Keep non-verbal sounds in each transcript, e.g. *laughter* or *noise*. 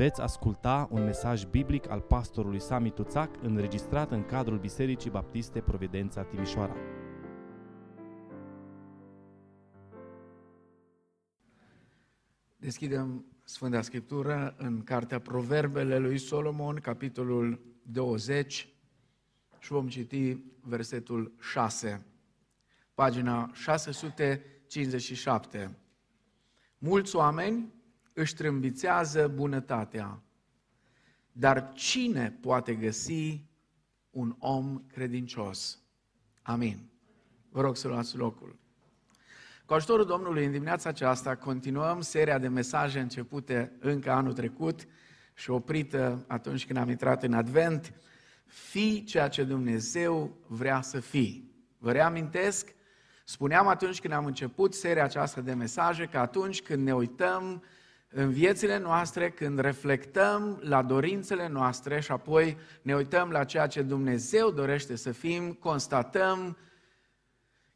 Veți asculta un mesaj biblic al pastorului Sami Tuțac înregistrat în cadrul Bisericii Baptiste Providența Timișoara. Deschidem Sfânta Scriptură în Cartea Proverbele lui Solomon, capitolul 20 și vom citi versetul 6, pagina 657. Mulți oameni își trâmbițează bunătatea, dar cine poate găsi un om credincios? Amin. Vă rog să luați locul. Cu ajutorul Domnului, în dimineața aceasta continuăm seria de mesaje începute încă anul trecut și oprită atunci când am intrat în Advent. Fii ceea ce Dumnezeu vrea să fii. Vă reamintesc, spuneam atunci când am început seria aceasta de mesaje că atunci când ne uităm în viețile noastre, când reflectăm la dorințele noastre și apoi ne uităm la ceea ce Dumnezeu dorește să fim, constatăm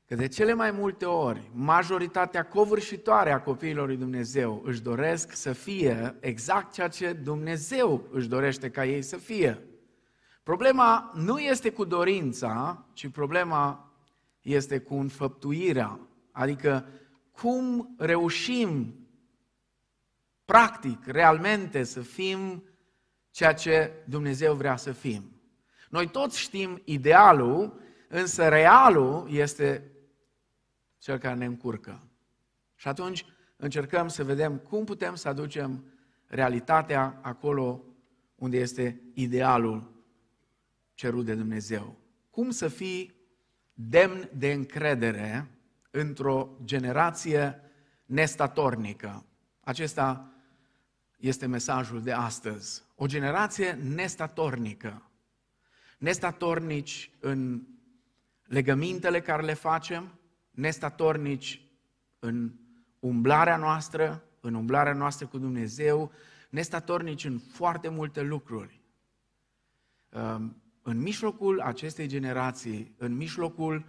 că de cele mai multe ori, majoritatea covârșitoare a copiilor lui Dumnezeu își doresc să fie exact ceea ce Dumnezeu își dorește ca ei să fie. Problema nu este cu dorința, ci problema este cu înfăptuirea. Adică cum reușim practic, realmente să fim ceea ce Dumnezeu vrea să fim. Noi toți știm idealul, însă realul este cel care ne încurcă. Și atunci încercăm să vedem cum putem să aducem realitatea acolo unde este idealul cerut de Dumnezeu. Cum să fii demn de încredere într-o generație nestatornică. Acesta este mesajul de astăzi. O generație nestatornică. Nestatornici în legămintele care le facem, nestatornici în umblarea noastră, în umblarea noastră cu Dumnezeu, nestatornici în foarte multe lucruri. Ehm, în mijlocul acestei generații, în mijlocul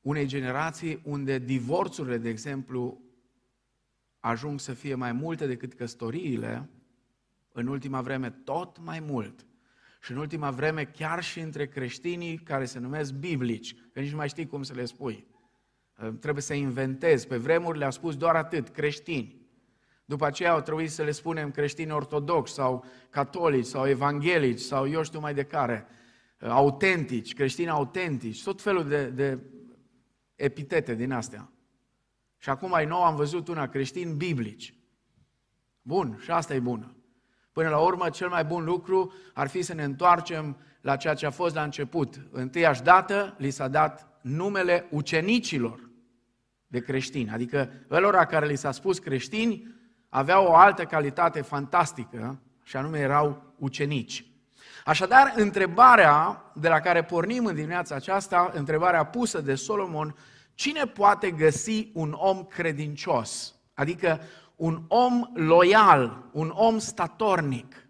unei generații unde divorțurile, de exemplu, ajung să fie mai multe decât căsătoriile, în ultima vreme tot mai mult. Și în ultima vreme chiar și între creștinii care se numesc biblici, că nici nu mai știi cum să le spui. Ă, trebuie să inventezi. Pe vremuri le-a spus doar atât, creștini. După aceea au trebuit să le spunem creștini ortodoxi sau catolici sau evanghelici sau eu știu mai de care, ă, autentici, creștini autentici, tot felul de, de epitete din astea. Și acum mai nou am văzut una creștin biblici. Bun, și asta e bună. Până la urmă, cel mai bun lucru ar fi să ne întoarcem la ceea ce a fost la început. Întâiași dată li s-a dat numele ucenicilor de creștini, adică ălora care li s-a spus creștini aveau o altă calitate fantastică, și anume erau ucenici. Așadar, întrebarea de la care pornim în dimineața aceasta, întrebarea pusă de Solomon, Cine poate găsi un om credincios? Adică un om loial, un om statornic,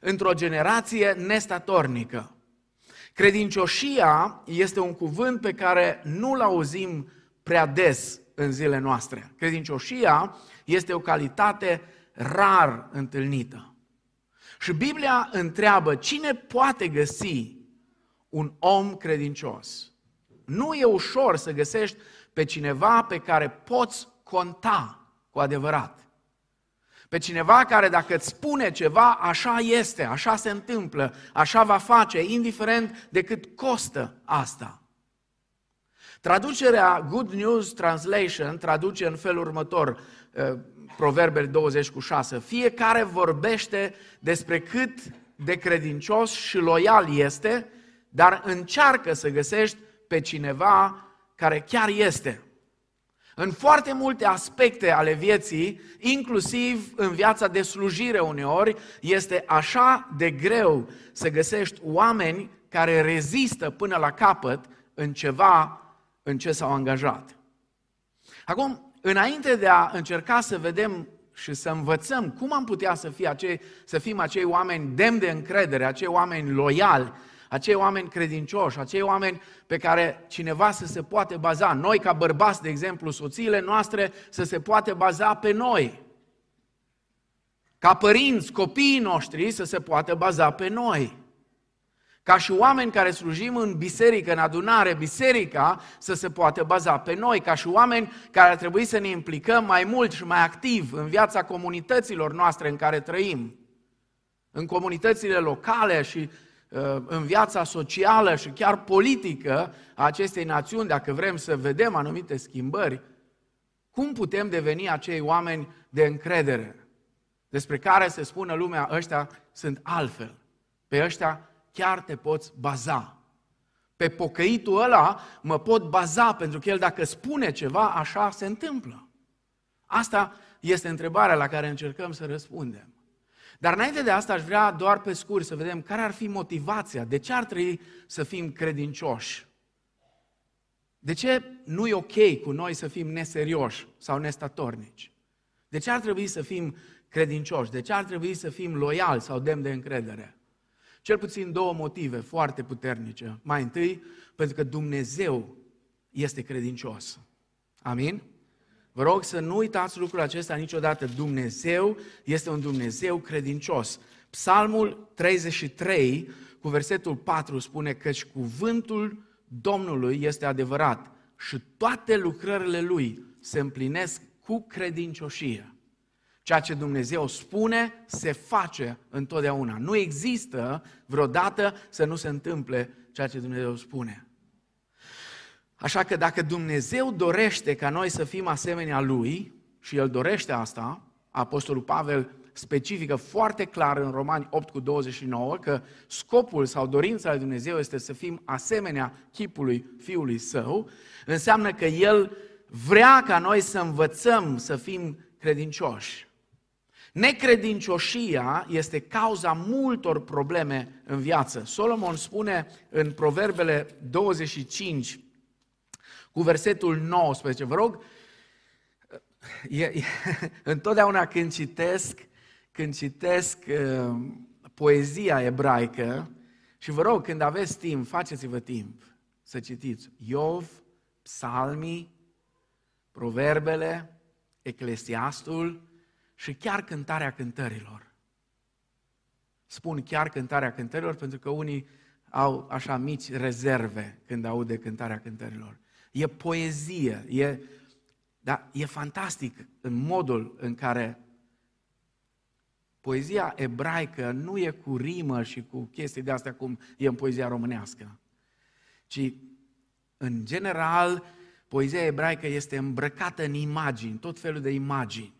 într-o generație nestatornică. Credincioșia este un cuvânt pe care nu-l auzim prea des în zilele noastre. Credincioșia este o calitate rar întâlnită. Și Biblia întreabă cine poate găsi un om credincios. Nu e ușor să găsești pe cineva pe care poți conta cu adevărat. Pe cineva care dacă îți spune ceva, așa este, așa se întâmplă, așa va face, indiferent de cât costă asta. Traducerea Good News Translation traduce în felul următor, uh, Proverbele 20 cu 6. Fiecare vorbește despre cât de credincios și loial este, dar încearcă să găsești pe cineva care chiar este. În foarte multe aspecte ale vieții, inclusiv în viața de slujire uneori, este așa de greu să găsești oameni care rezistă până la capăt în ceva în ce s-au angajat. Acum, înainte de a încerca să vedem și să învățăm cum am putea să, fie acei, să fim acei oameni demni de încredere, acei oameni loiali, acei oameni credincioși, acei oameni pe care cineva să se poate baza. Noi, ca bărbați, de exemplu, soțiile noastre, să se poate baza pe noi. ca părinți, copiii noștri să se poată baza pe noi. Ca și oameni care slujim în biserică, în adunare, biserica să se poată baza pe noi, ca și oameni care ar trebui să ne implicăm mai mult și mai activ în viața comunităților noastre în care trăim, în comunitățile locale și uh, în viața socială și chiar politică a acestei națiuni, dacă vrem să vedem anumite schimbări, cum putem deveni acei oameni de încredere? despre care se spune lumea, ăștia sunt altfel. Pe ăștia chiar te poți baza. Pe pocăitul ăla mă pot baza, pentru că el dacă spune ceva, așa se întâmplă. Asta este întrebarea la care încercăm să răspundem. Dar înainte de asta aș vrea doar pe scurt să vedem care ar fi motivația, de ce ar trebui să fim credincioși. De ce nu e ok cu noi să fim neserioși sau nestatornici? De ce ar trebui să fim credincioși. De ce ar trebui să fim loiali sau demn de încredere? Cel puțin două motive foarte puternice. Mai întâi, pentru că Dumnezeu este credincios. Amin? Vă rog să nu uitați lucrul acesta niciodată. Dumnezeu este un Dumnezeu credincios. Psalmul 33, cu versetul 4, spune că cuvântul Domnului este adevărat și toate lucrările Lui se împlinesc cu credincioșie. Ceea ce Dumnezeu spune, se face întotdeauna. Nu există vreodată să nu se întâmple ceea ce Dumnezeu spune. Așa că dacă Dumnezeu dorește ca noi să fim asemenea Lui, și El dorește asta, Apostolul Pavel specifică foarte clar în Romani 8 cu 29 că scopul sau dorința lui Dumnezeu este să fim asemenea chipului Fiului Său, înseamnă că El vrea ca noi să învățăm să fim credincioși. Necredincioșia este cauza multor probleme în viață. Solomon spune în Proverbele 25, cu versetul 19, vă rog, e, e, *laughs* întotdeauna când citesc, când citesc uh, poezia ebraică, și vă rog, când aveți timp, faceți-vă timp să citiți Iov, Psalmii, Proverbele, Eclesiastul, și chiar cântarea cântărilor. Spun chiar cântarea cântărilor pentru că unii au așa mici rezerve când aud de cântarea cântărilor. E poezie, e, da, e fantastic în modul în care poezia ebraică nu e cu rimă și cu chestii de astea cum e în poezia românească, ci în general poezia ebraică este îmbrăcată în imagini, tot felul de imagini.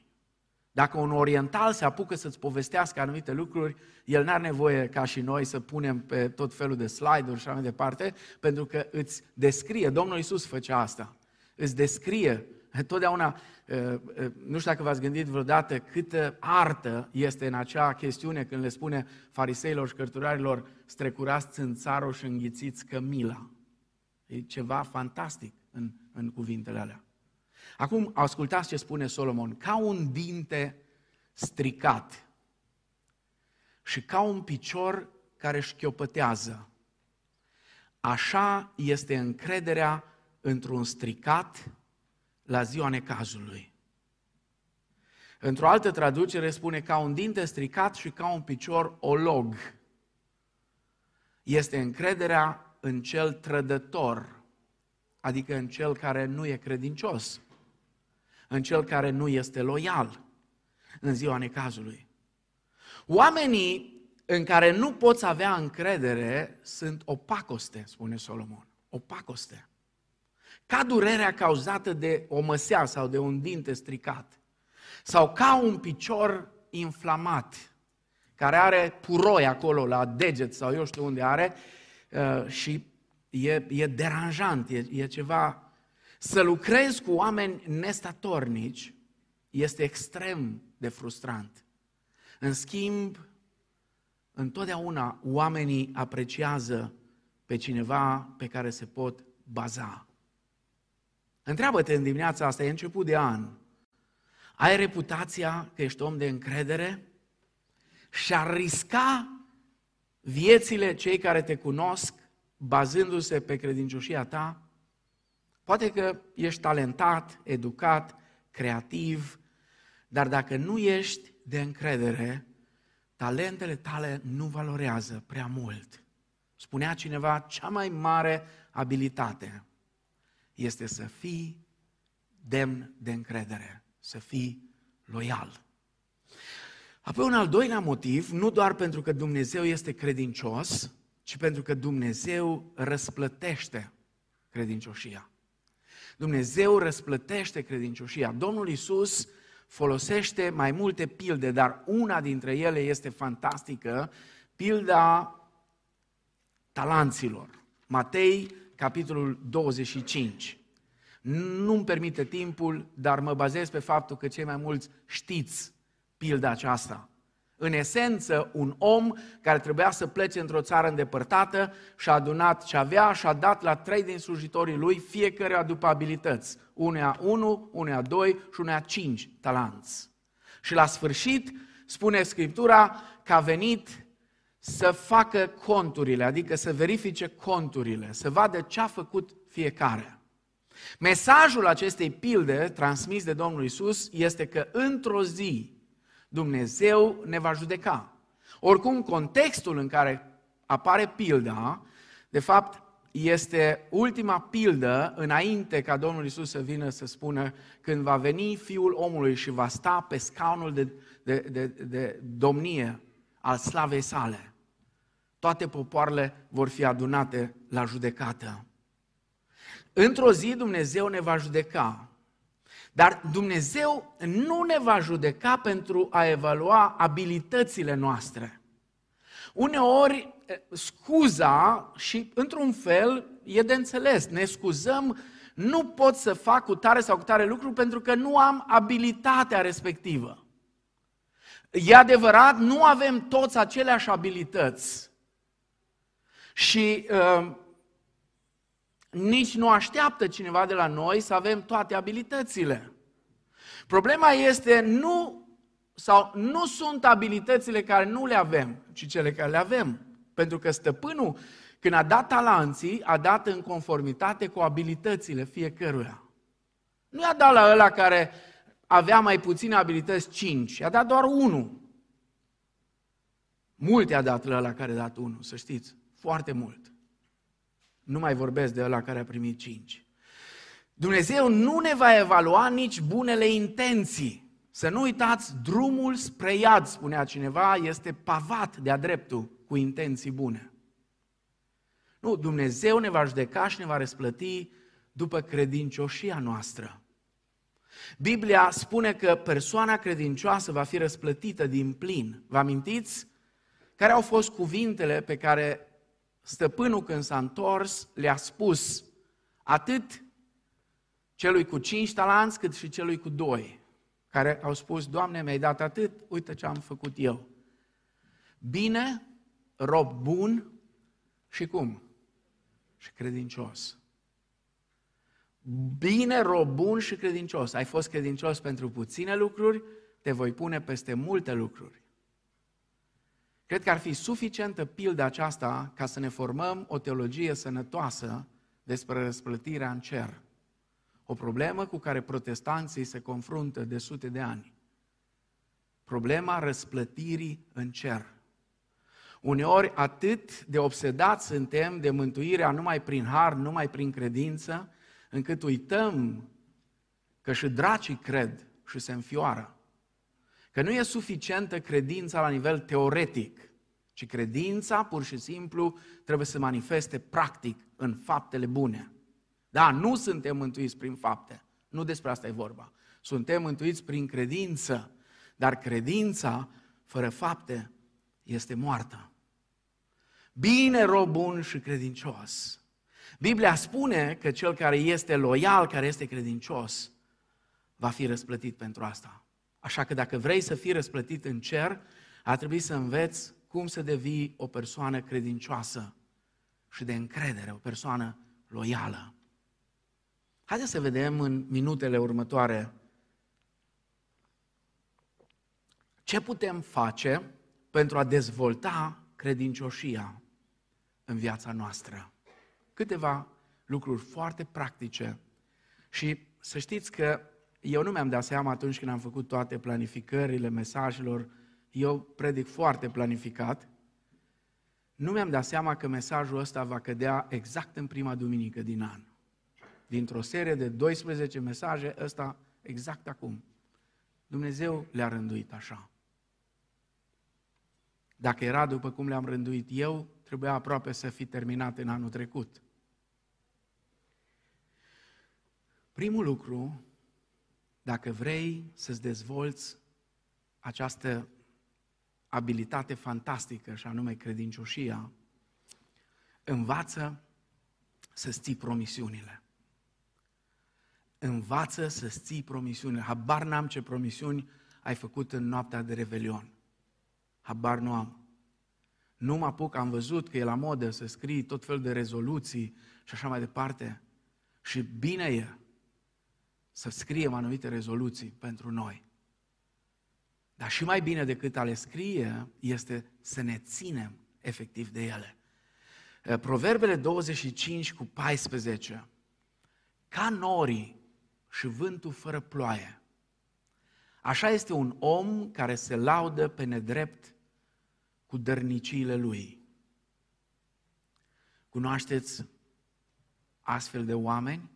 Dacă un oriental se apucă să-ți povestească anumite lucruri, el n-are nevoie ca și noi să punem pe tot felul de slide-uri și așa mai departe, pentru că îți descrie, Domnul Iisus făcea asta, îți descrie Totdeauna, uh, uh, nu știu dacă v-ați gândit vreodată câtă artă este în acea chestiune când le spune fariseilor și cărturarilor strecurați țânțarul și înghițiți cămila. E ceva fantastic în, în cuvintele alea. Acum ascultați ce spune Solomon. Ca un dinte stricat și ca un picior care șchiopătează, așa este încrederea într-un stricat la ziua necazului. Într-o altă traducere spune ca un dinte stricat și ca un picior olog. Este încrederea în cel trădător, adică în cel care nu e credincios în cel care nu este loial în ziua necazului. Oamenii în care nu poți avea încredere sunt opacoste, spune Solomon. Opacoste. Ca durerea cauzată de o măsea sau de un dinte stricat. Sau ca un picior inflamat, care are puroi acolo la deget sau eu știu unde are uh, și e, e deranjant, e, e ceva să lucrezi cu oameni nestatornici este extrem de frustrant. În schimb, întotdeauna oamenii apreciază pe cineva pe care se pot baza. Întreabă-te în dimineața asta, e început de an. Ai reputația că ești om de încredere? Și ar risca viețile cei care te cunosc bazându-se pe credincioșia ta? Poate că ești talentat, educat, creativ, dar dacă nu ești de încredere, talentele tale nu valorează prea mult. Spunea cineva, cea mai mare abilitate este să fii demn de încredere, să fii loial. Apoi un al doilea motiv, nu doar pentru că Dumnezeu este credincios, ci pentru că Dumnezeu răsplătește credincioșia. Dumnezeu răsplătește credincioșia. Domnul Isus folosește mai multe pilde, dar una dintre ele este fantastică, pilda talanților. Matei, capitolul 25. Nu-mi permite timpul, dar mă bazez pe faptul că cei mai mulți știți pilda aceasta. În esență, un om care trebuia să plece într-o țară îndepărtată și-a adunat ce avea și a dat la trei din slujitorii lui, fiecare după abilități. Unea unu, unea doi și unea cinci talanți. Și la sfârșit, spune Scriptura, că a venit să facă conturile, adică să verifice conturile, să vadă ce a făcut fiecare. Mesajul acestei pilde transmis de Domnul Isus este că într-o zi Dumnezeu ne va judeca. Oricum, contextul în care apare pilda, de fapt, este ultima pildă înainte ca Domnul Isus să vină să spună când va veni Fiul omului și va sta pe scaunul de, de, de, de domnie al slavei sale. Toate popoarele vor fi adunate la judecată. Într-o zi Dumnezeu ne va judeca dar Dumnezeu nu ne va judeca pentru a evalua abilitățile noastre. Uneori, scuza, și într-un fel e de înțeles, ne scuzăm, nu pot să fac cu tare sau cu tare lucru pentru că nu am abilitatea respectivă. E adevărat, nu avem toți aceleași abilități. Și uh, nici nu așteaptă cineva de la noi să avem toate abilitățile. Problema este nu sau nu sunt abilitățile care nu le avem, ci cele care le avem. Pentru că stăpânul, când a dat talanții, a dat în conformitate cu abilitățile fiecăruia. Nu i-a dat la ăla care avea mai puține abilități cinci, i-a dat doar unul. Multe a dat la ăla care a dat unul, să știți, foarte mult. Nu mai vorbesc de ăla care a primit cinci. Dumnezeu nu ne va evalua nici bunele intenții. Să nu uitați, drumul spre iad, spunea cineva, este pavat de-a dreptul cu intenții bune. Nu, Dumnezeu ne va judeca și ne va răsplăti după credincioșia noastră. Biblia spune că persoana credincioasă va fi răsplătită din plin. Vă amintiți? Care au fost cuvintele pe care stăpânul când s-a întors le-a spus atât celui cu cinci talanți cât și celui cu doi, care au spus, Doamne, mi-ai dat atât, uite ce am făcut eu. Bine, rob bun și cum? Și credincios. Bine, rob bun și credincios. Ai fost credincios pentru puține lucruri, te voi pune peste multe lucruri. Cred că ar fi suficientă pilda aceasta ca să ne formăm o teologie sănătoasă despre răsplătirea în cer. O problemă cu care protestanții se confruntă de sute de ani. Problema răsplătirii în cer. Uneori atât de obsedați suntem de mântuirea numai prin har, numai prin credință, încât uităm că și dracii cred și se înfioară. Că nu e suficientă credința la nivel teoretic, ci credința pur și simplu trebuie să manifeste practic în faptele bune. Da, nu suntem mântuiți prin fapte. Nu despre asta e vorba. Suntem mântuiți prin credință, dar credința fără fapte este moartă. Bine, rob bun și credincios. Biblia spune că cel care este loial, care este credincios, va fi răsplătit pentru asta. Așa că dacă vrei să fii răsplătit în cer, ar trebui să înveți cum să devii o persoană credincioasă și de încredere, o persoană loială. Haideți să vedem în minutele următoare ce putem face pentru a dezvolta credincioșia în viața noastră. Câteva lucruri foarte practice și să știți că Eu nu mi-am dat seama atunci când am făcut toate planificările mesajelor, eu predic foarte planificat, nu mi-am dat seama că mesajul ăsta va cădea exact în prima duminică din an. Dintr-o serie de 12 mesaje, ăsta exact acum. Dumnezeu le-a rânduit așa. Dacă era după cum le-am rânduit eu, trebuia aproape să fi terminat în anul trecut. Primul lucru, dacă vrei să-ți dezvolți această abilitate fantastică, și anume credincioșia, învață să-ți ții promisiunile. Învață să-ți ții promisiunile. Habar n-am ce promisiuni ai făcut în noaptea de Revelion. Habar nu am. Nu mă apuc, am văzut că e la modă să scrii tot fel de rezoluții și așa mai departe. Și bine e să scriem anumite rezoluții pentru noi. Dar și mai bine decât a le scrie este să ne ținem efectiv de ele. Eh, Proverbele 25 cu 14. Ca norii și vântul fără ploaie. Așa este un om care se laudă pe nedrept cu dărniciile lui. Cunoașteți astfel de oameni?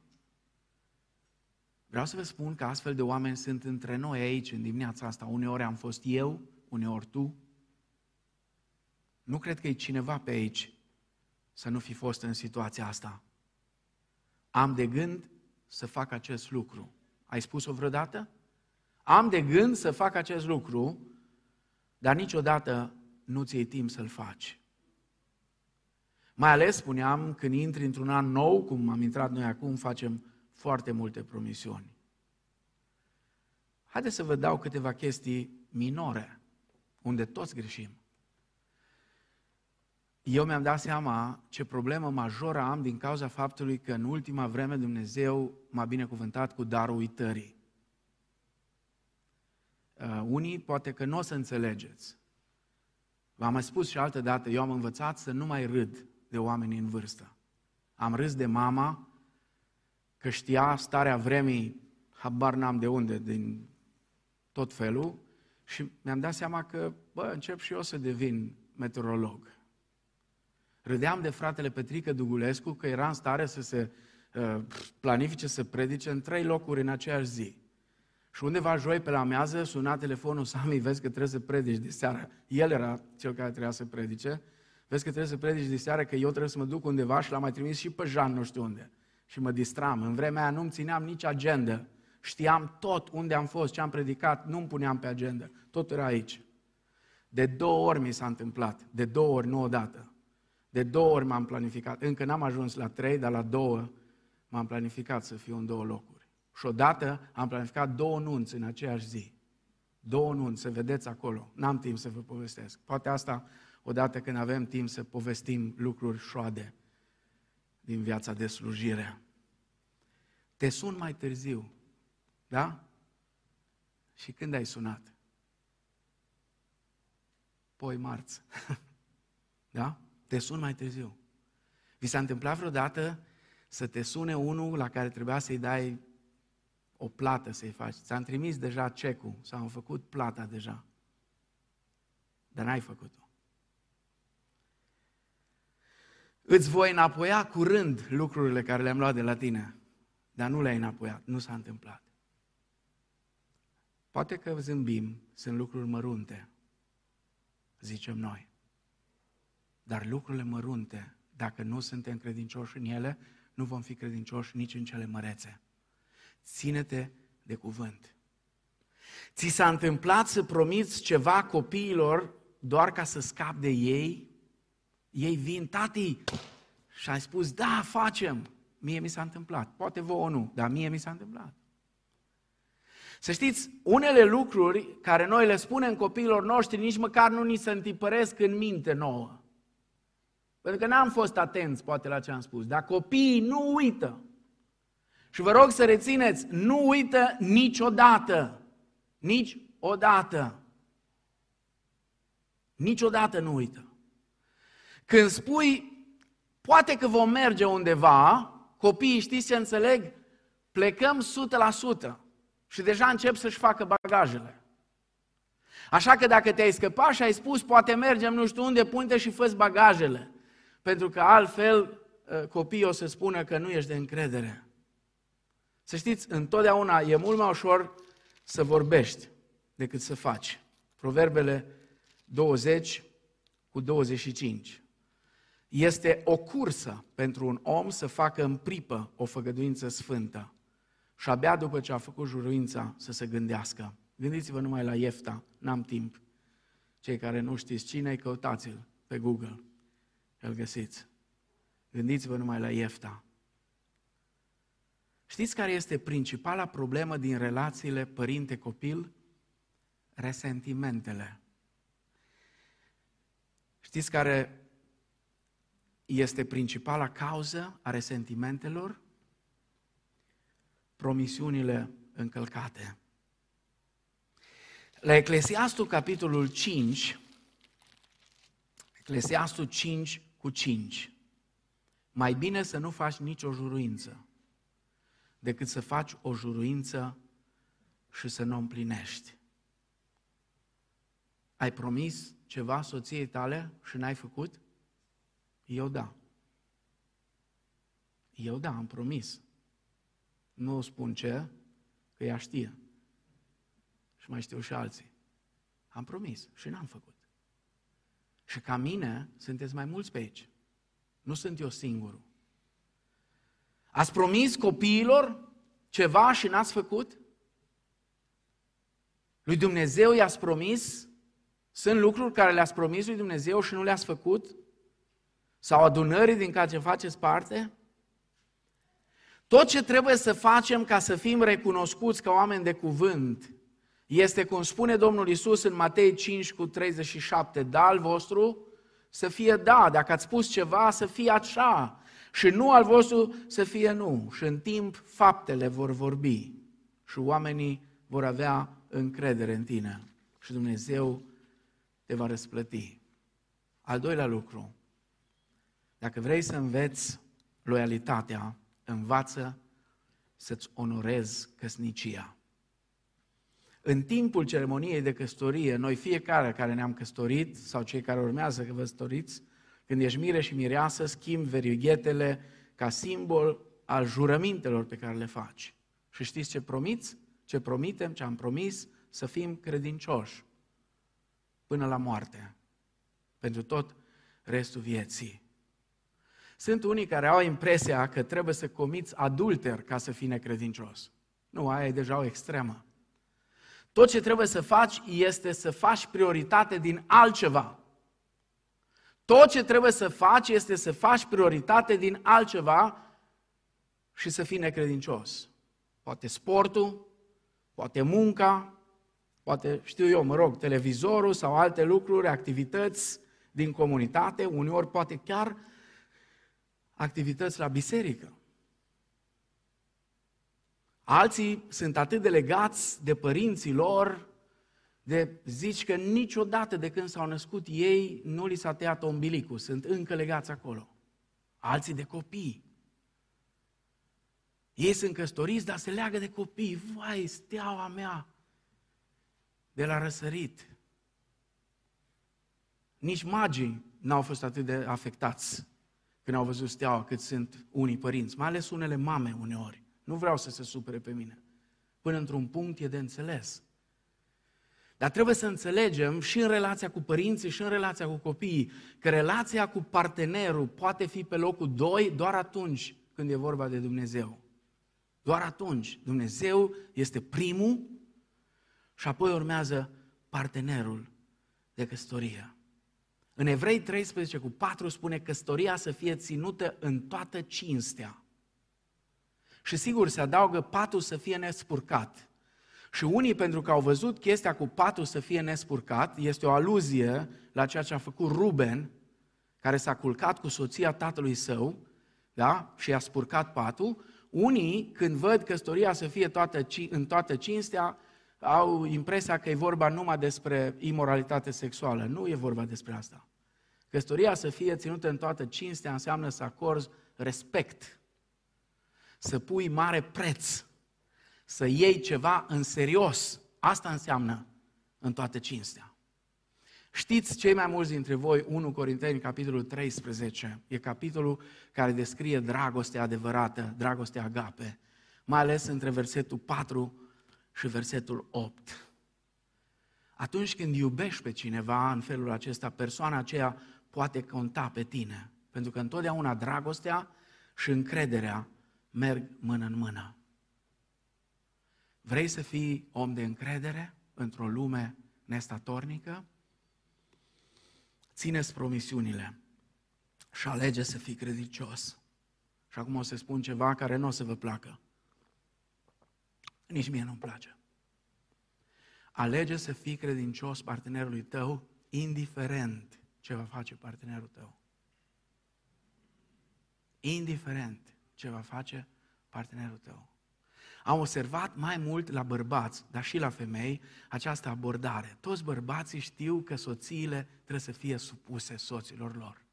Vreau să vă spun că astfel de oameni sunt între noi aici, în dimineața asta. Uneori am fost eu, uneori tu. Nu cred că e cineva pe aici să nu fi fost în situația asta. Am de gând să fac acest lucru. Ai spus-o vreodată? Am de gând să fac acest lucru, dar niciodată nu ți-e timp să-l faci. Mai ales, spuneam, când intri într-un an nou, cum am intrat noi acum, facem foarte multe promisiuni. Haideți să vă dau câteva chestii minore, unde toți greșim. Eu mi-am dat seama ce problemă majoră am din cauza faptului că în ultima vreme Dumnezeu m-a binecuvântat cu darul uitării. Uh, unii poate că nu o să înțelegeți. V-am mai spus și altă dată, eu am învățat să nu mai râd de oameni în vârstă. Am râs de mama că știa starea vremii, habar n-am de unde, din tot felul, și mi-am dat seama că, bă, încep și eu să devin meteorolog. Râdeam de fratele Petrică Dugulescu că era în stare să se uh, planifice, să predice în trei locuri în aceeași zi. Și undeva joi pe la amiază suna telefonul Sami, vezi că trebuie să predici de seară. El era cel care trebuia să predice. Vezi că trebuie să predici de seară, că eu trebuie să mă duc undeva și l-am mai trimis și pe Jean nu știu unde. Și mă distram. În vremea aia nu-mi țineam nici agenda. Știam tot unde am fost, ce am predicat, nu-mi puneam pe agenda. Tot era aici. De două ori mi s-a întâmplat. De două ori, nu odată. De două ori m-am planificat. Încă n-am ajuns la trei, dar la două m-am planificat să fiu în două locuri. Și odată am planificat două nunți în aceeași zi. Două nunți, să vedeți acolo. N-am timp să vă povestesc. Poate asta odată când avem timp să povestim lucruri șoade din viața de slujire. Te sun mai târziu, da? Și când ai sunat? Poi marți. *laughs* da? Te sun mai târziu. Vi s-a întâmplat vreodată să te sune unul la care trebuia să-i dai o plată să-i faci. Ți-am trimis deja cecul sau am făcut plata deja. Dar n-ai făcut-o. Îți voi înapoia curând lucrurile care le-am luat de la tine, dar nu le-ai înapoiat, nu s-a întâmplat. Poate că zâmbim, sunt lucruri mărunte, zicem noi. Dar lucrurile mărunte, dacă nu suntem credincioși în ele, nu vom fi credincioși nici în cele mărețe. Ține-te de cuvânt. Ți s-a întâmplat să promiți ceva copiilor doar ca să scapi de ei? Ei vin, tati, și ai spus, da, facem. Mie mi s-a întâmplat. Poate vouă nu, dar mie mi s-a întâmplat. Să știți, unele lucruri care noi le spunem copiilor noștri nici măcar nu ni se întipăresc în minte nouă. Pentru că n-am fost atenți, poate, la ce am spus. Dar copiii nu uită. Și vă rog să rețineți, nu uită niciodată. Nici odată. Niciodată nu uită. Când spui, poate că vom merge undeva, copiii știți ce înțeleg? Plecăm 100%. Și deja încep să-și facă bagajele. Așa că dacă te-ai scăpat și ai spus, poate mergem nu știu unde, punte și fă bagajele. Pentru că altfel ă, copiii o să spună că nu ești de încredere. Să știți, întotdeauna e mult mai ușor să vorbești decât să faci. Proverbele 20 cu 25. Este o cursă pentru un om să facă în pripă o făgăduință sfântă. Și abia după ce a făcut juruința să se gândească. Gândiți-vă numai la Iefta, n-am timp. Cei care nu știți cine căutați-l pe Google. Îl găsiți. Gândiți-vă numai la Iefta. Știți care este principala problemă din relațiile părinte-copil? Resentimentele. Știți care este principala cauză a resentimentelor? Promisiunile încălcate. La Eclesiastul, capitolul 5, Eclesiastul 5 cu 5, mai bine să nu faci nicio juruință decât să faci o juruință și să nu o împlinești. Ai promis ceva soției tale și n-ai făcut? Eu da. Eu da, am promis. Nu spun ce, că ea știe. Și mai știu și alții. Am promis și n-am făcut. Și ca mine sunteți mai mulți pe aici. Nu sunt eu singurul. Ați promis copiilor ceva și n-ați făcut? Lui Dumnezeu i-ați promis? Sunt lucruri care le-ați promis lui Dumnezeu și nu le-ați făcut? Sau adunării din care faceți parte? Tot ce trebuie să facem ca să fim recunoscuți ca oameni de cuvânt este, cum spune Domnul Isus în Matei 5 cu 37, da al vostru să fie da, dacă ați spus ceva să fie așa și nu al vostru să fie nu. Și în timp faptele vor vorbi și oamenii vor avea încredere în tine și Dumnezeu te va răsplăti. Al doilea lucru, dacă vrei să înveți loialitatea, învață să-ți onorezi căsnicia. În timpul ceremoniei de căsătorie, noi fiecare care ne-am căsătorit, sau cei care urmează că vă căsătoriți, când ești mire și mireasă, schimbi verighetele ca simbol al jurămintelor pe care le faci. Și știți ce promiți? Ce promitem, ce am promis? Să fim credincioși până la moarte, pentru tot restul vieții. Sunt unii care au impresia că trebuie să comiți adulter ca să fii necredincios. Nu, aia e deja o extremă. Tot ce trebuie să faci este să faci prioritate din altceva. Tot ce trebuie să faci este să faci prioritate din altceva și să fii necredincios. Poate sportul, poate munca, poate, știu eu, mă rog, televizorul sau alte lucruri, activități din comunitate, uneori poate chiar activități la biserică. Alții sunt atât de legați de părinții lor, de zici că niciodată de când s-au născut ei nu li s-a tăiat ombilicul, sunt încă legați acolo. Alții de copii. Ei sunt căsătoriți, dar se leagă de copii. Vai, steaua mea de la răsărit. Nici magii n-au fost atât de afectați când au văzut steaua cât sunt unii părinți, mai ales unele mame uneori. Nu vreau să se supere pe mine. Până într-un punct e de înțeles. Dar trebuie să înțelegem și în relația cu părinții și în relația cu copiii că relația cu partenerul poate fi pe locul 2 doar atunci când e vorba de Dumnezeu. Doar atunci. Dumnezeu este primul și apoi urmează partenerul de căsătorie. În Evrei 13 cu 4 spune căsătoria să fie ținută în toată cinstea. Și sigur se adaugă patul să fie nespurcat. Și unii, pentru că au văzut chestia cu patul să fie nespurcat, este o aluzie la ceea ce a făcut Ruben, care s-a culcat cu soția tatălui său, da? și a spurcat patul. Unii, când văd căsătoria să fie toată, în toată cinstea, au impresia că e vorba numai despre imoralitate sexuală. Nu e vorba despre asta. Căsătoria să fie ținută în toată cinstea înseamnă să acorzi respect, să pui mare preț, să iei ceva în serios. Asta înseamnă în toată cinstea. Știți cei mai mulți dintre voi, 1 Corinteni, capitolul 13, e capitolul care descrie dragostea adevărată, dragostea agape, mai ales între versetul 4 și versetul 8. Atunci când iubești pe cineva în felul acesta, persoana aceea poate conta pe tine. Pentru că întotdeauna dragostea și încrederea merg mână în mână. Vrei să fii om de încredere într-o lume nestatornică? Țineți promisiunile și alege să fii credincios. Și acum o să spun ceva care nu o să vă placă. Nici mie nu-mi place. Alege să fii credincios partenerului tău, indiferent ce va face partenerul tău. Indiferent ce va face partenerul tău. Am observat mai mult la bărbați, dar și la femei, această abordare. Toți bărbații știu că soțiile trebuie să fie supuse soților lor.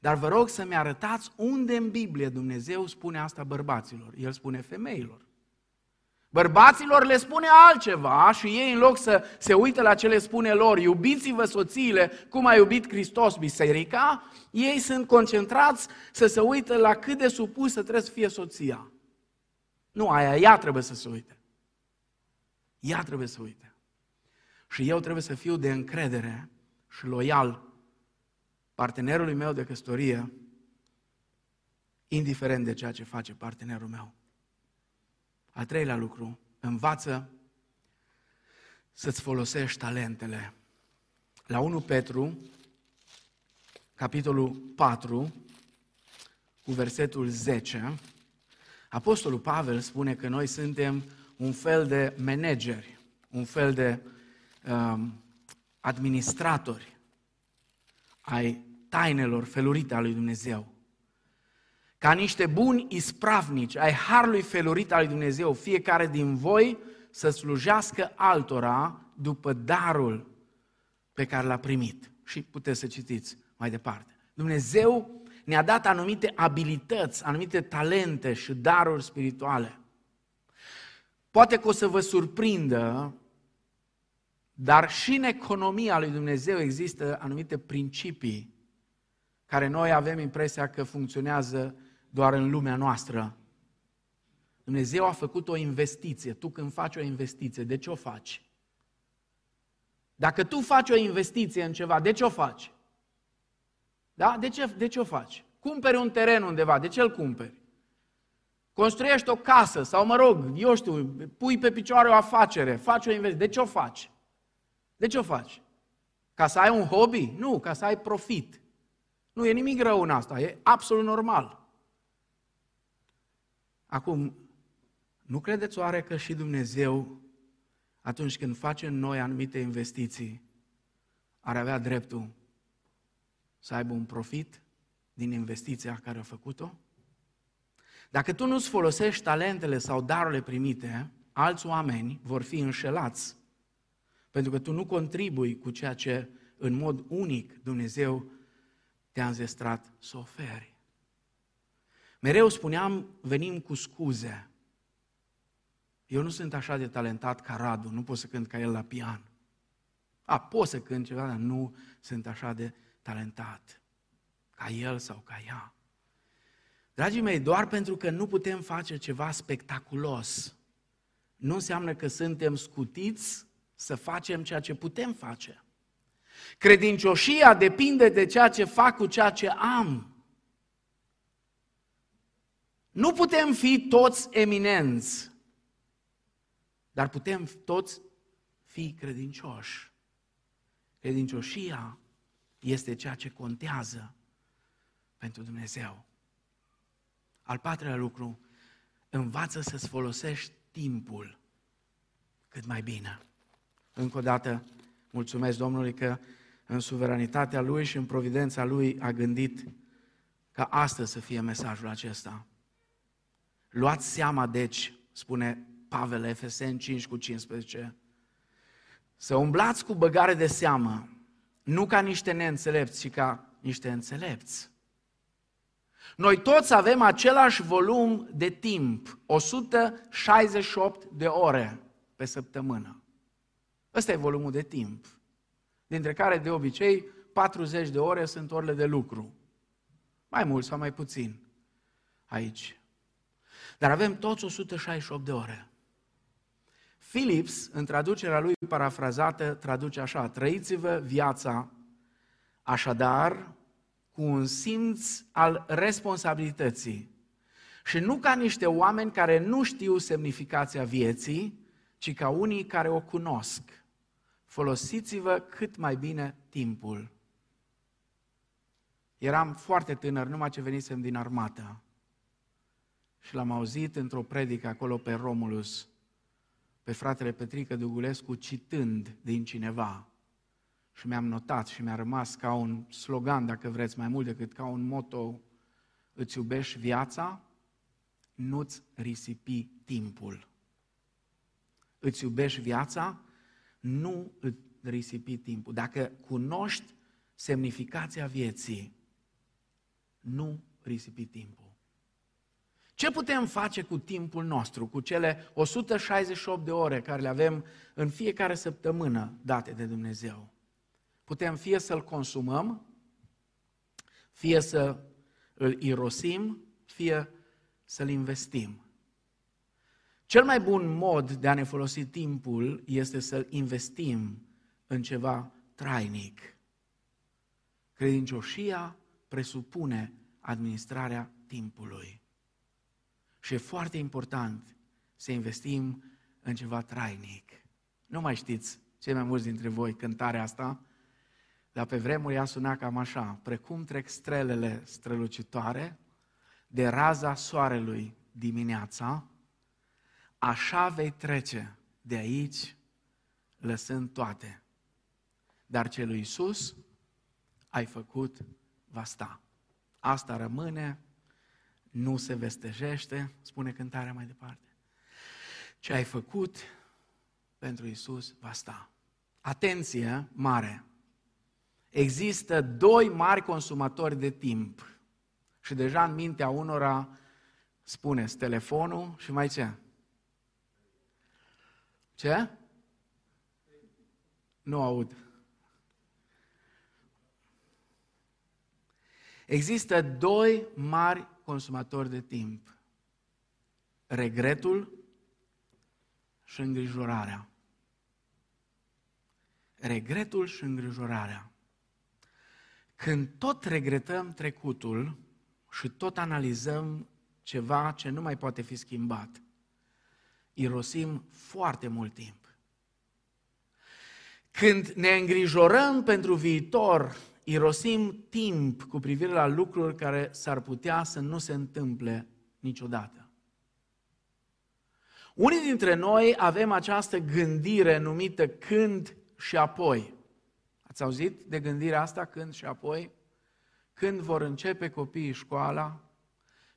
Dar vă rog să-mi arătați unde în Biblie Dumnezeu spune asta bărbaților. El spune femeilor. Bărbaților le spune altceva și ei în loc să se uite la ce le spune lor, iubiți-vă soțiile cum a iubit Hristos biserica, ei sunt concentrați să se uite la cât de supusă trebuie să fie soția. Nu aia, ea trebuie să se uite. Ea trebuie să uite. Și eu trebuie să fiu de încredere și loial partenerului meu de căsătorie, indiferent de ceea ce face partenerul meu. Al treilea lucru, învață să-ți folosești talentele. La 1 Petru, capitolul 4, cu versetul 10, Apostolul Pavel spune că noi suntem un fel de manageri, un fel de um, administratori ai tainelor felurite ale lui Dumnezeu ca niște buni ispravnici ai harului felurit al lui Dumnezeu, fiecare din voi să slujească altora după darul pe care l-a primit. Și puteți să citiți mai departe. Dumnezeu ne-a dat anumite abilități, anumite talente și daruri spirituale. Poate că o să vă surprindă, dar și în economia lui Dumnezeu există anumite principii care noi avem impresia că funcționează doar în lumea noastră. Dumnezeu a făcut o investiție. Tu când faci o investiție, de ce o faci? Dacă tu faci o investiție în ceva, de ce o faci? Da? De ce, de ce o faci? Cumperi un teren undeva, de ce îl cumperi? Construiești o casă sau, mă rog, eu știu, pui pe picioare o afacere, faci o investiție. De ce o faci? De ce o faci? Ca să ai un hobby? Nu, ca să ai profit. Nu e nimic rău în asta, e absolut normal. Acum, nu credeți oare că și Dumnezeu, atunci când face în noi anumite investiții, ar avea dreptul să aibă un profit din investiția care a făcut-o? Dacă tu nu-ți folosești talentele sau darurile primite, alți oameni vor fi înșelați, pentru că tu nu contribui cu ceea ce în mod unic Dumnezeu te-a înzestrat să oferi. Mereu spuneam, venim cu scuze. Eu nu sunt așa de talentat ca Radu, nu pot să cânt ca el la pian. A, pot să cânt ceva, dar nu sunt așa de talentat ca el sau ca ea. Dragii mei, doar pentru că nu putem face ceva spectaculos, nu înseamnă că suntem scutiți să facem ceea ce putem face. Credincioșia depinde de ceea ce fac cu ceea ce am. Nu putem fi toți eminenți, dar putem toți fi credincioși. Credincioșia este ceea ce contează pentru Dumnezeu. Al patrulea lucru, învață să-ți folosești timpul cât mai bine. Încă o dată, mulțumesc Domnului că în suveranitatea Lui și în providența Lui a gândit ca astăzi să fie mesajul acesta. Luați seama, deci, spune Pavel, Efeseni 5 cu 15, să umblați cu băgare de seamă, nu ca niște neînțelepți, ci ca niște înțelepți. Noi toți avem același volum de timp, 168 de ore pe săptămână. Ăsta e volumul de timp, dintre care de obicei 40 de ore sunt orele de lucru. Mai mult sau mai puțin aici. Dar avem toți 168 de ore. Philips, în traducerea lui parafrazată, traduce așa, trăiți-vă viața așadar cu un simț al responsabilității și nu ca niște oameni care nu știu semnificația vieții, ci ca unii care o cunosc. Folosiți-vă cât mai bine timpul. Eram foarte tânăr, numai ce venisem din armată. Și l-am auzit într-o predică acolo pe Romulus, pe fratele Petrică Dugulescu, citând din cineva. Și mi-am notat și mi-a rămas ca un slogan, dacă vreți, mai mult decât ca un moto, îți iubești viața, nu-ți risipi timpul. Îți iubești viața, nu îți risipi timpul. Dacă cunoști semnificația vieții, nu risipi timpul. Ce putem face cu timpul nostru, cu cele 168 de ore care le avem în fiecare săptămână date de Dumnezeu? Putem fie să-l consumăm, fie să îl irosim, fie să-l investim. Cel mai bun mod de a ne folosi timpul este să-l investim în ceva trainic. Credincioșia presupune administrarea timpului. Și e foarte important să investim în ceva trainic. Nu mai știți, cei mai mulți dintre voi, cântarea asta, dar pe vremuri ea suna cam așa, precum trec strelele strălucitoare de raza soarelui dimineața, așa vei trece de aici, lăsând toate. Dar ce lui Iisus ai făcut, va sta. Asta rămâne, nu se vestejește, spune cântarea mai departe. Ce ai făcut pentru Isus va sta. Atenție mare! Există doi mari consumatori de timp. Și deja în mintea unora spune telefonul și mai ce? Ce? Nu aud. Există doi mari consumatori de timp. Regretul și îngrijorarea. Regretul și îngrijorarea. Când tot regretăm trecutul și tot analizăm ceva ce nu mai poate fi schimbat, irosim foarte mult timp. Când ne îngrijorăm pentru viitor, irosim timp cu privire la lucruri care s-ar putea să nu se întâmple niciodată. Unii dintre noi avem această gândire numită când și apoi. Ați auzit de gândirea asta când și apoi? Când vor începe copiii școala,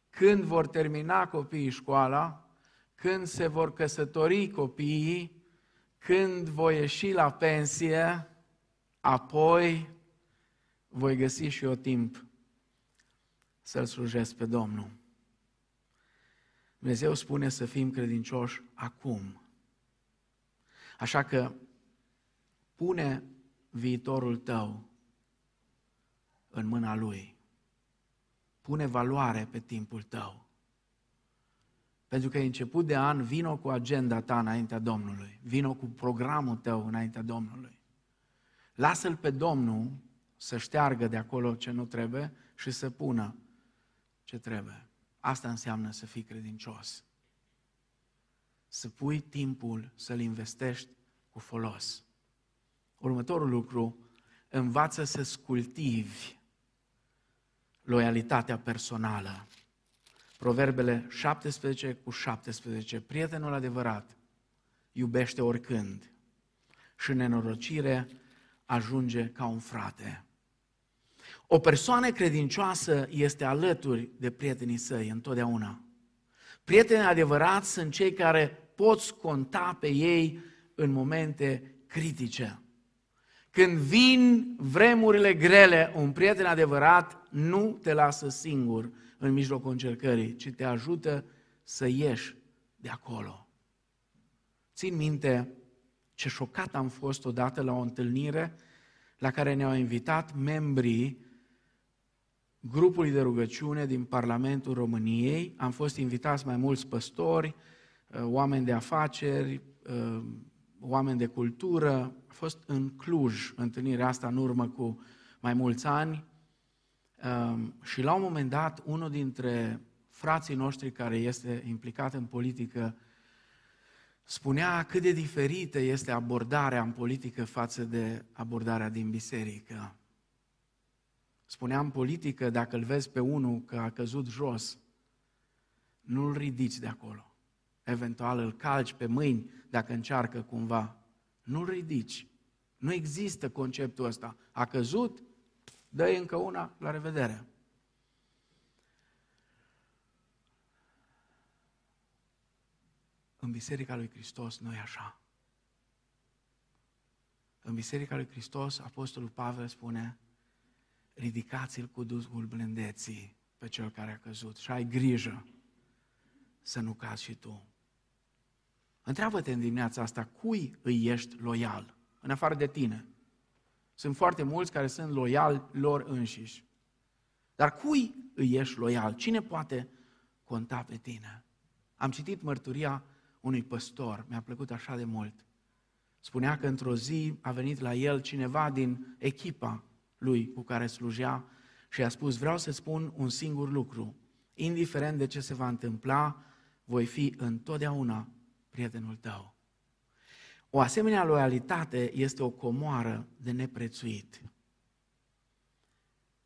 când vor termina copiii școala, când se vor căsători copiii, când voi ieși la pensie, apoi voi găsi și eu timp să-L slujesc pe Domnul. Dumnezeu spune să fim credincioși acum. Așa că pune viitorul tău în mâna Lui. Pune valoare pe timpul tău. Pentru că e început de an, vino cu agenda ta înaintea Domnului. Vino cu programul tău înaintea Domnului. Lasă-L pe Domnul să șteargă de acolo ce nu trebuie și să pună ce trebuie. Asta înseamnă să fii credincios. Să pui timpul să-l investești cu folos. Următorul lucru, învață să cultivi loialitatea personală. Proverbele 17 cu 17. Prietenul adevărat iubește oricând și nenorocire ajunge ca un frate. O persoană credincioasă este alături de prietenii săi întotdeauna. Prietenii adevărați sunt cei care poți conta pe ei în momente critice. Când vin vremurile grele, un prieten adevărat nu te lasă singur în mijlocul încercării, ci te ajută să ieși de acolo. Țin minte ce șocat am fost odată la o întâlnire la care ne-au invitat membrii grupului de rugăciune din Parlamentul României. Am fost invitați mai mulți păstori, uh, oameni de afaceri, uh, oameni de cultură. A fost în Cluj întâlnirea asta în urmă cu mai mulți ani um, și la un moment dat unul dintre frații noștri care este implicat în politică spunea cât de diferită este abordarea în politică față de abordarea din biserică. Spunea în politică, dacă îl vezi pe unul că a căzut jos, nu-l ridici de acolo. Eventual îl calci pe mâini dacă încearcă cumva. Nu-l ridici. Nu există conceptul ăsta. A căzut, dă încă una, la revedere. În Biserica lui Hristos nu e așa. În Biserica lui Hristos, Apostolul Pavel spune, ridicați-l cu Duhul blândeții pe cel care a căzut și ai grijă să nu cazi și tu. Întreabă-te în dimineața asta, cui îi ești loial, în afară de tine? Sunt foarte mulți care sunt loiali lor înșiși. Dar cui îi ești loial? Cine poate conta pe tine? Am citit mărturia unui păstor, mi-a plăcut așa de mult. Spunea că într-o zi a venit la el cineva din echipa lui cu care slujea și a spus, vreau să spun un singur lucru, indiferent de ce se va întâmpla, voi fi întotdeauna prietenul tău. O asemenea loialitate este o comoară de neprețuit.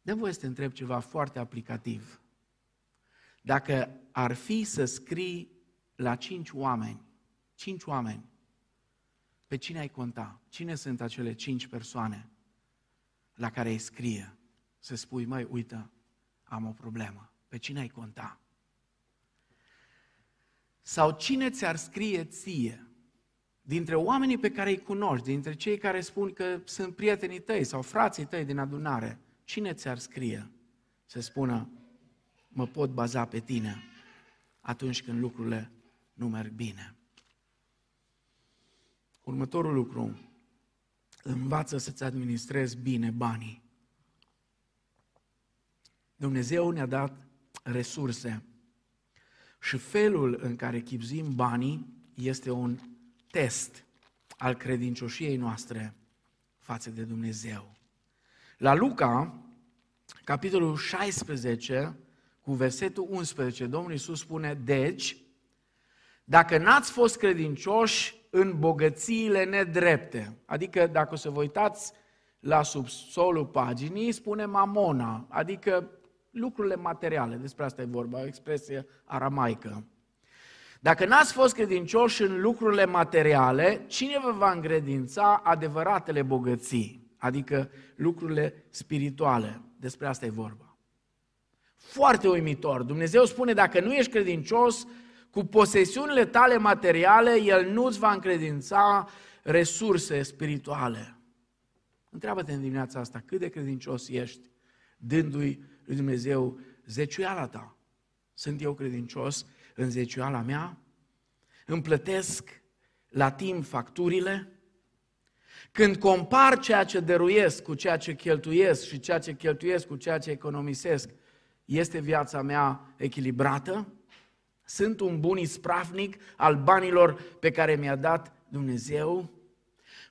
Dă voie să te întreb ceva foarte aplicativ. Dacă ar fi să scrii la cinci oameni, cinci oameni, pe cine ai conta? Cine sunt acele cinci persoane la care îi scrie? Să spui, măi, uită, am o problemă. Pe cine ai conta? Sau cine ți-ar scrie ție dintre oamenii pe care îi cunoști, dintre cei care spun că sunt prietenii tăi sau frații tăi din adunare, cine ți-ar scrie să spună, mă pot baza pe tine atunci când lucrurile nu merg bine? Următorul lucru, învață să-ți administrezi bine banii. Dumnezeu ne-a dat resurse și felul în care chipzim banii este un test al credincioșiei noastre față de Dumnezeu. La Luca, capitolul 16, cu versetul 11, Domnul Iisus spune, deci, dacă n-ați fost credincioși în bogățiile nedrepte, adică dacă o să vă uitați la subsolul paginii, spune mamona, adică lucrurile materiale, despre asta e vorba, o expresie aramaică. Dacă n-ați fost credincioși în lucrurile materiale, cine vă va îngredința adevăratele bogății, adică lucrurile spirituale? Despre asta e vorba. Foarte uimitor. Dumnezeu spune, dacă nu ești credincios, cu posesiunile tale materiale, El nu-ți va încredința resurse spirituale. Întreabă-te în dimineața asta, cât de credincios ești, dându-i lui Dumnezeu zeciuiala ta. Sunt eu credincios în zeciuiala mea? Îmi plătesc la timp facturile? Când compar ceea ce dăruiesc cu ceea ce cheltuiesc și ceea ce cheltuiesc cu ceea ce economisesc, este viața mea echilibrată? Sunt un bun ispravnic al banilor pe care mi-a dat Dumnezeu?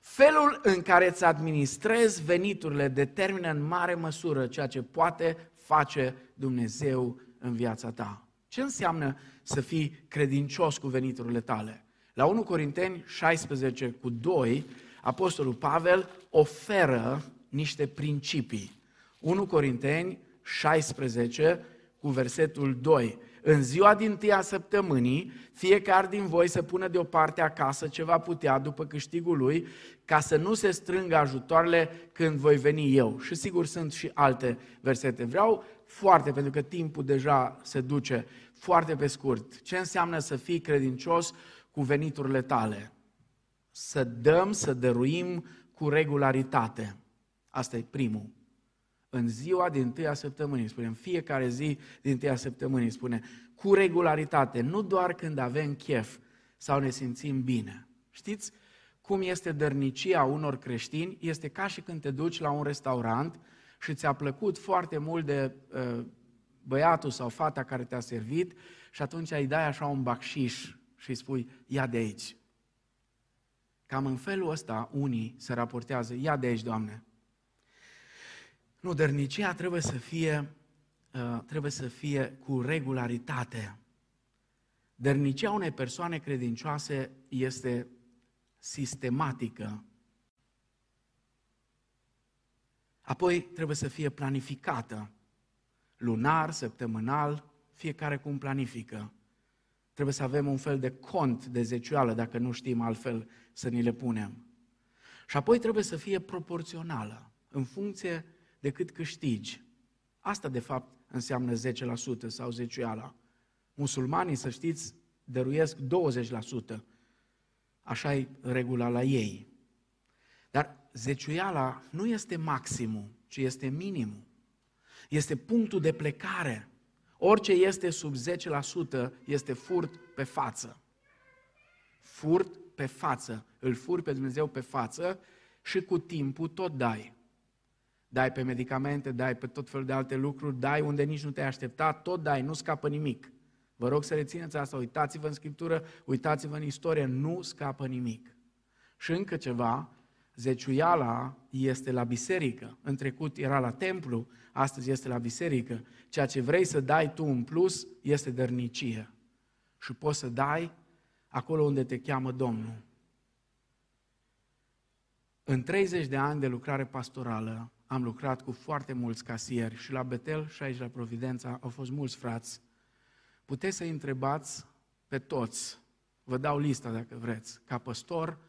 Felul în care îți administrezi veniturile determină în mare măsură ceea ce poate face Dumnezeu în viața ta. Ce înseamnă să fii credincios cu veniturile tale? La 1 Corinteni 16 cu 2, Apostolul Pavel oferă niște principii. 1 Corinteni 16 cu versetul 2. În ziua din tâia săptămânii, fiecare din voi să pună deoparte acasă ce va putea după câștigul lui, ca să nu se strângă ajutoarele când voi veni eu. Și sigur sunt și alte versete. Vreau foarte, pentru că timpul deja se duce, foarte pe scurt. Ce înseamnă să fii credincios cu veniturile tale? Să dăm, să dăruim cu regularitate. Asta e primul. În ziua din tâia săptămânii, spune, în fiecare zi din tâia săptămânii, spune, cu regularitate, nu doar când avem chef sau ne simțim bine. Știți cum este dărnicia unor creștini? Este ca și când te duci la un restaurant și ți-a plăcut foarte mult de uh, băiatul sau fata care te-a servit și atunci îi dai așa un bacșiș și îi spui, ia de aici. Cam în felul ăsta unii se raportează, ia de aici, Doamne. Nu, dărnicia trebuie să fie, uh, trebuie să fie cu regularitate. Dărnicia unei persoane credincioase este sistematică. Apoi trebuie să fie planificată, lunar, săptămânal, fiecare cum planifică. Trebuie să avem un fel de cont de zecioală, dacă nu știm altfel să ni le punem. Și apoi trebuie să fie proporțională, în funcție de cât câștigi. Asta, de fapt, înseamnă 10% sau zecioala. Musulmanii, să știți, dăruiesc 20%. Așa e regula la ei. Dar zeciuiala nu este maximum, ci este minimum. Este punctul de plecare. Orice este sub 10% este furt pe față. Furt pe față. Îl furi pe Dumnezeu pe față și cu timpul tot dai. Dai pe medicamente, dai pe tot felul de alte lucruri, dai unde nici nu te-ai așteptat, tot dai, nu scapă nimic. Vă rog să rețineți asta, uitați-vă în Scriptură, uitați-vă în istorie, nu scapă nimic. Și încă ceva, zeciuiala este la biserică. În trecut era la templu, astăzi este la biserică. Ceea ce vrei să dai tu în plus este dărnicie. Și poți să dai acolo unde te cheamă Domnul. În 30 de ani de lucrare pastorală am lucrat cu foarte mulți casieri și la Betel și aici la Providența au fost mulți frați. Puteți să-i întrebați pe toți, vă dau lista dacă vreți, ca păstor,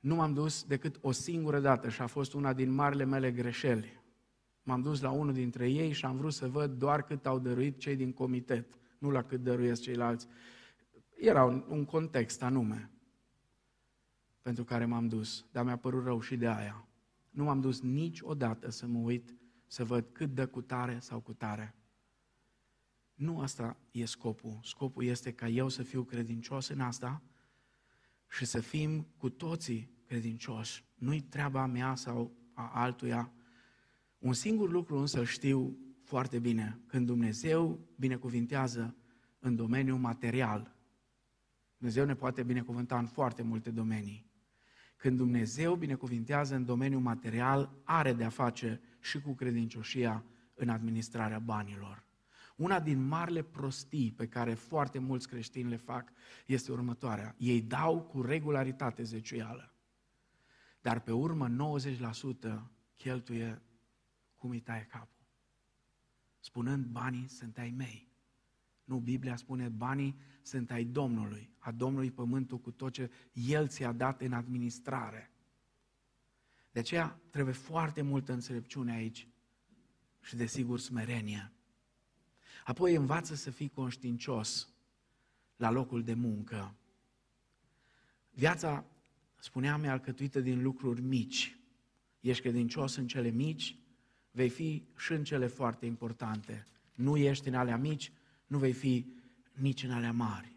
nu m-am dus decât o singură dată și a fost una din marile mele greșeli. M-am dus la unul dintre ei și am vrut să văd doar cât au dăruit cei din comitet, nu la cât dăruiesc ceilalți. Era un, un context anume pentru care m-am dus, dar mi-a părut rău și de aia. Nu m-am dus niciodată să mă uit să văd cât dă cu tare sau cu tare. Nu asta e scopul. Scopul este ca eu să fiu credincios în asta și să fim cu toții credincioși. Nu-i treaba mea sau a altuia. Un singur lucru însă știu foarte bine. Când Dumnezeu binecuvintează în domeniul material, Dumnezeu ne poate binecuvânta în foarte multe domenii. Când Dumnezeu binecuvintează în domeniul material, are de-a face și cu credincioșia în administrarea banilor. Una din marile prostii pe care foarte mulți creștini le fac este următoarea. Ei dau cu regularitate zeciuială, dar pe urmă 90% cheltuie cum îi taie capul. Spunând banii sunt ai mei. Nu, Biblia spune banii sunt ai Domnului, a Domnului pământul cu tot ce El ți-a dat în administrare. De aceea trebuie foarte multă înțelepciune aici și desigur smerenie. Apoi învață să fii conștiincios la locul de muncă. Viața, spuneam, e alcătuită din lucruri mici. Ești credincios în cele mici, vei fi și în cele foarte importante. Nu ești în alea mici, nu vei fi nici în alea mari.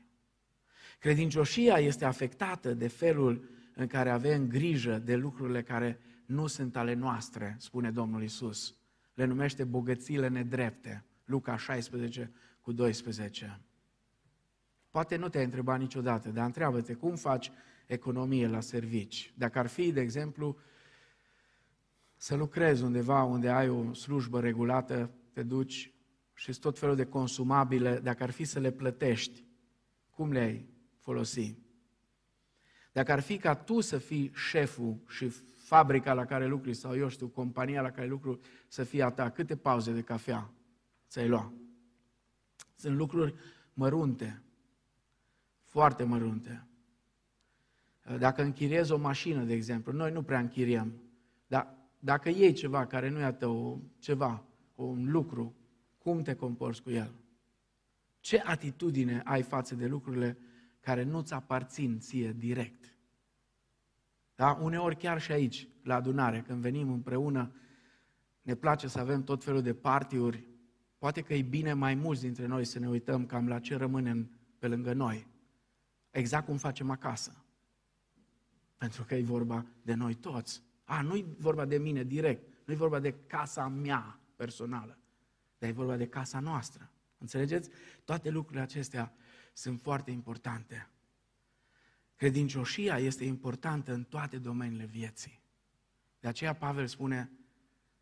Credincioșia este afectată de felul în care avem grijă de lucrurile care nu sunt ale noastre, spune Domnul Isus. Le numește bogățiile nedrepte. Luca 16 cu 12. Poate nu te-ai întrebat niciodată, dar întreabă-te cum faci economie la servici. Dacă ar fi, de exemplu, să lucrezi undeva unde ai o slujbă regulată, te duci și tot felul de consumabile, dacă ar fi să le plătești, cum le-ai folosi? Dacă ar fi ca tu să fii șeful și fabrica la care lucri sau eu știu, compania la care lucru să fie a ta, câte pauze de cafea ți-ai lua? Sunt lucruri mărunte, foarte mărunte. Dacă închiriezi o mașină, de exemplu, noi nu prea închiriem, dar dacă iei ceva care nu e a tău, ceva, un lucru cum te comporți cu el? Ce atitudine ai față de lucrurile care nu-ți aparțin ție direct? Da? Uneori chiar și aici, la adunare, când venim împreună, ne place să avem tot felul de partiuri, poate că e bine mai mulți dintre noi să ne uităm cam la ce rămâne pe lângă noi. Exact cum facem acasă. Pentru că e vorba de noi toți. A, nu e vorba de mine direct, nu e vorba de casa mea personală, dar e vorba de casa noastră. Înțelegeți? Toate lucrurile acestea sunt foarte importante. Credincioșia este importantă în toate domeniile vieții. De aceea Pavel spune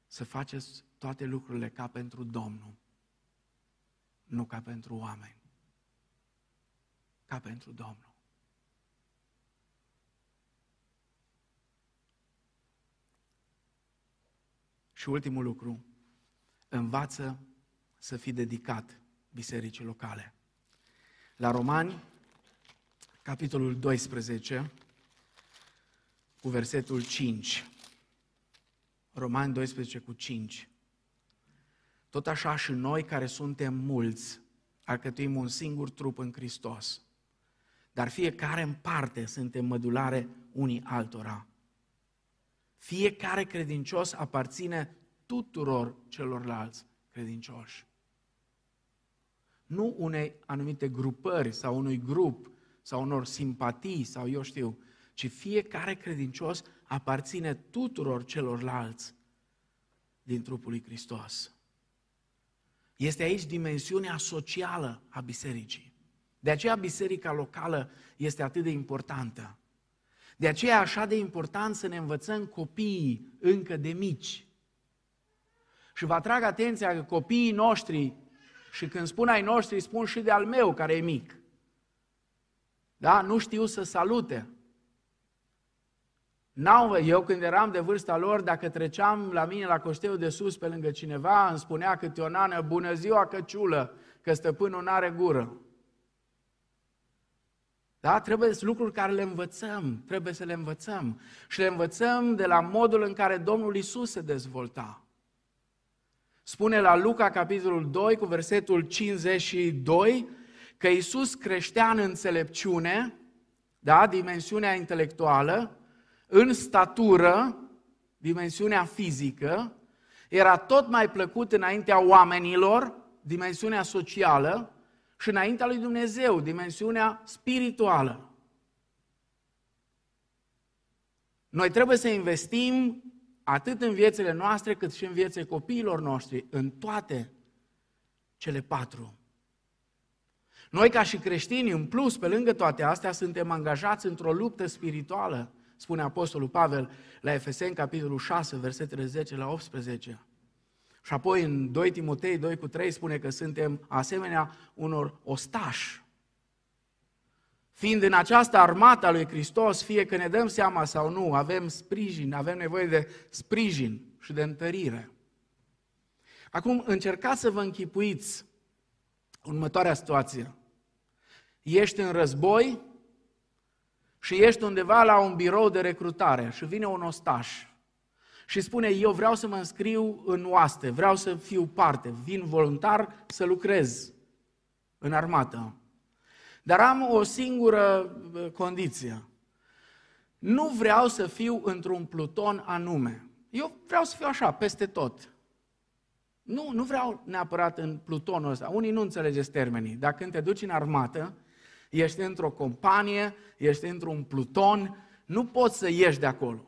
să faceți toate lucrurile ca pentru Domnul, nu ca pentru oameni. Ca pentru Domnul. Și ultimul lucru, învață să fii dedicat bisericii locale. La Romani, capitolul 12, cu versetul 5. Romani 12 cu 5. Tot așa și noi care suntem mulți, alcătuim un singur trup în Hristos. Dar fiecare în parte suntem mădulare unii altora. Fiecare credincios aparține tuturor celorlalți credincioși. Nu unei anumite grupări sau unui grup sau unor simpatii sau eu știu, ci fiecare credincios aparține tuturor celorlalți din trupul lui Hristos. Este aici dimensiunea socială a bisericii. De aceea biserica locală este atât de importantă. De aceea e așa de important să ne învățăm copiii încă de mici. Și vă atrag atenția că copiii noștri, și când spun ai noștri, spun și de al meu care e mic. Da? Nu știu să salute. N-au, eu când eram de vârsta lor, dacă treceam la mine la coșteul de sus pe lângă cineva, îmi spunea câte o nană, bună ziua căciulă, că stăpânul n-are gură. Da? Trebuie să lucruri care le învățăm, trebuie să le învățăm. Și le învățăm de la modul în care Domnul Isus se dezvolta. Spune la Luca, capitolul 2, cu versetul 52, că Isus creștea în înțelepciune, da, dimensiunea intelectuală, în statură, dimensiunea fizică, era tot mai plăcut înaintea oamenilor, dimensiunea socială, și înaintea lui Dumnezeu, dimensiunea spirituală. Noi trebuie să investim atât în viețile noastre, cât și în viețile copiilor noștri, în toate cele patru. Noi, ca și creștini, în plus, pe lângă toate astea, suntem angajați într-o luptă spirituală, spune Apostolul Pavel la Efeseni, capitolul 6, versetele 10 la 18. Și apoi în 2 Timotei 2 cu 3 spune că suntem asemenea unor ostași. Fiind în această armată a lui Hristos, fie că ne dăm seama sau nu, avem sprijin, avem nevoie de sprijin și de întărire. Acum încercați să vă închipuiți următoarea situație. Ești în război și ești undeva la un birou de recrutare și vine un ostaș și spune, eu vreau să mă înscriu în oaste, vreau să fiu parte, vin voluntar să lucrez în armată. Dar am o singură condiție. Nu vreau să fiu într-un pluton anume. Eu vreau să fiu așa, peste tot. Nu, nu vreau neapărat în plutonul ăsta. Unii nu înțelegeți termenii. Dacă când te duci în armată, ești într-o companie, ești într-un pluton, nu poți să ieși de acolo.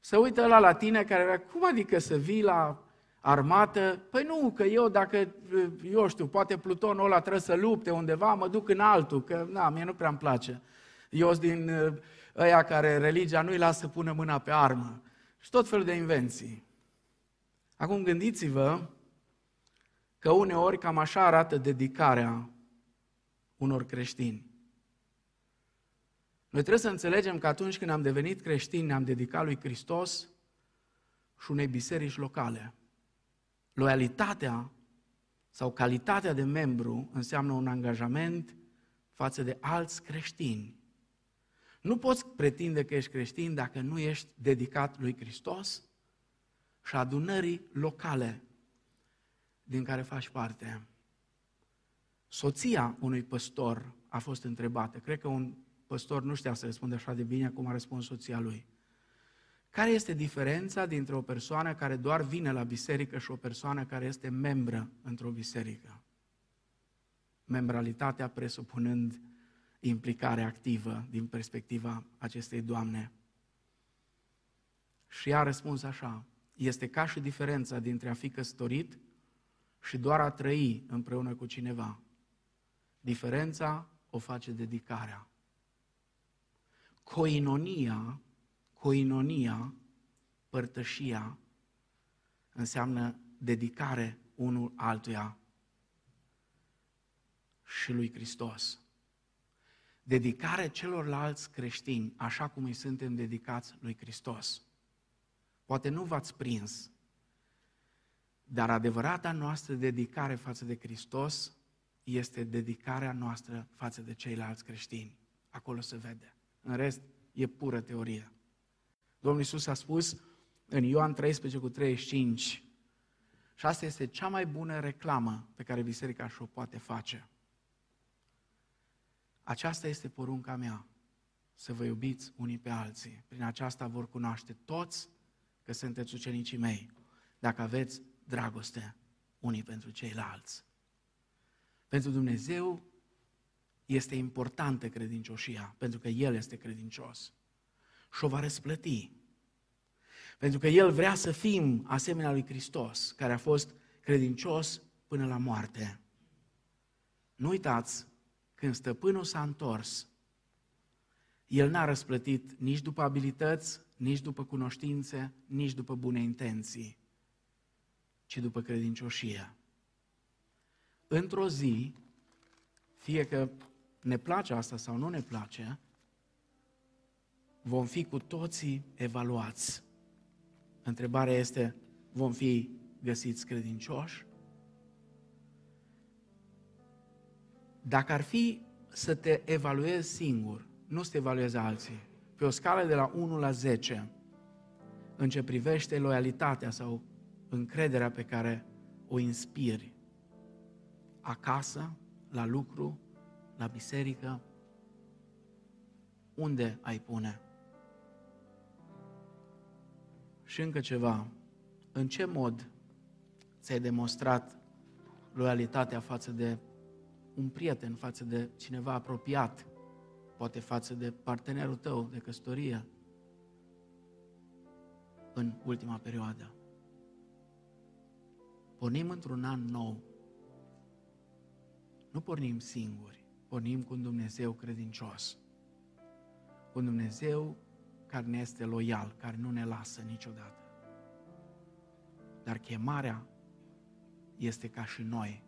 Să uită la la tine care, cum adică să vii la armată? Păi nu, că eu dacă, eu știu, poate plutonul ăla trebuie să lupte undeva, mă duc în altul, că na, mie nu prea îmi place. Eu sunt din uh, ăia care religia nu-i lasă să pună mâna pe armă. Și tot felul de invenții. Acum gândiți-vă că uneori cam așa arată dedicarea unor creștini. Noi trebuie să înțelegem că atunci când am devenit creștini, ne-am dedicat lui Hristos și unei biserici locale. Loialitatea sau calitatea de membru înseamnă un angajament față de alți creștini. Nu poți pretinde că ești creștin dacă nu ești dedicat lui Hristos și adunării locale din care faci parte. Soția unui păstor a fost întrebată. Cred că un păstor nu știa să răspundă așa de bine cum a răspuns soția lui. Care este diferența dintre o persoană care doar vine la biserică și o persoană care este membră într-o biserică? Membralitatea presupunând implicare activă din perspectiva acestei doamne. Și ea a răspuns așa, este ca și diferența dintre a fi căsătorit și doar a trăi împreună cu cineva. Diferența o face dedicarea. Coinonia, coinonia, părtășia, înseamnă dedicare unul altuia și lui Hristos. Dedicare celorlalți creștini, așa cum îi suntem dedicați lui Hristos. Poate nu v-ați prins, dar adevărata noastră dedicare față de Hristos este dedicarea noastră față de ceilalți creștini. Acolo se vede. În rest, e pură teorie. Domnul Iisus a spus în Ioan 13 cu 35 și asta este cea mai bună reclamă pe care biserica și-o poate face. Aceasta este porunca mea, să vă iubiți unii pe alții. Prin aceasta vor cunoaște toți că sunteți ucenicii mei, dacă aveți dragoste unii pentru ceilalți. Pentru Dumnezeu este importantă credincioșia, pentru că El este credincios și o va răsplăti. Pentru că El vrea să fim asemenea lui Hristos, care a fost credincios până la moarte. Nu uitați, când stăpânul s-a întors, el n-a răsplătit nici după abilități, nici după cunoștințe, nici după bune intenții, ci după credincioșie. Într-o zi, fie că ne place asta sau nu ne place, vom fi cu toții evaluați. Întrebarea este, vom fi găsiți credincioși? Dacă ar fi să te evaluezi singur, nu să te evaluezi alții, pe o scală de la 1 la 10, în ce privește loialitatea sau încrederea pe care o inspiri acasă, la lucru, la biserică, unde ai pune? Și încă ceva, în ce mod ți-ai demonstrat loialitatea față de un prieten, față de cineva apropiat, poate față de partenerul tău de căsătorie în ultima perioadă. Pornim într-un an nou. Nu pornim singuri, pornim cu un Dumnezeu credincios. Cu un Dumnezeu care ne este loial, care nu ne lasă niciodată. Dar chemarea este ca și noi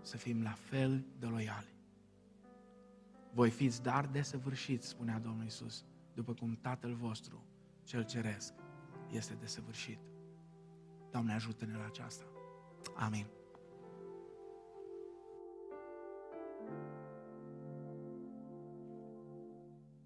să fim la fel de loiali. Voi fiți dar desăvârșiți, spunea Domnul Isus, după cum Tatăl vostru, cel ceresc, este desăvârșit. Doamne, ajută-ne la aceasta. Amin.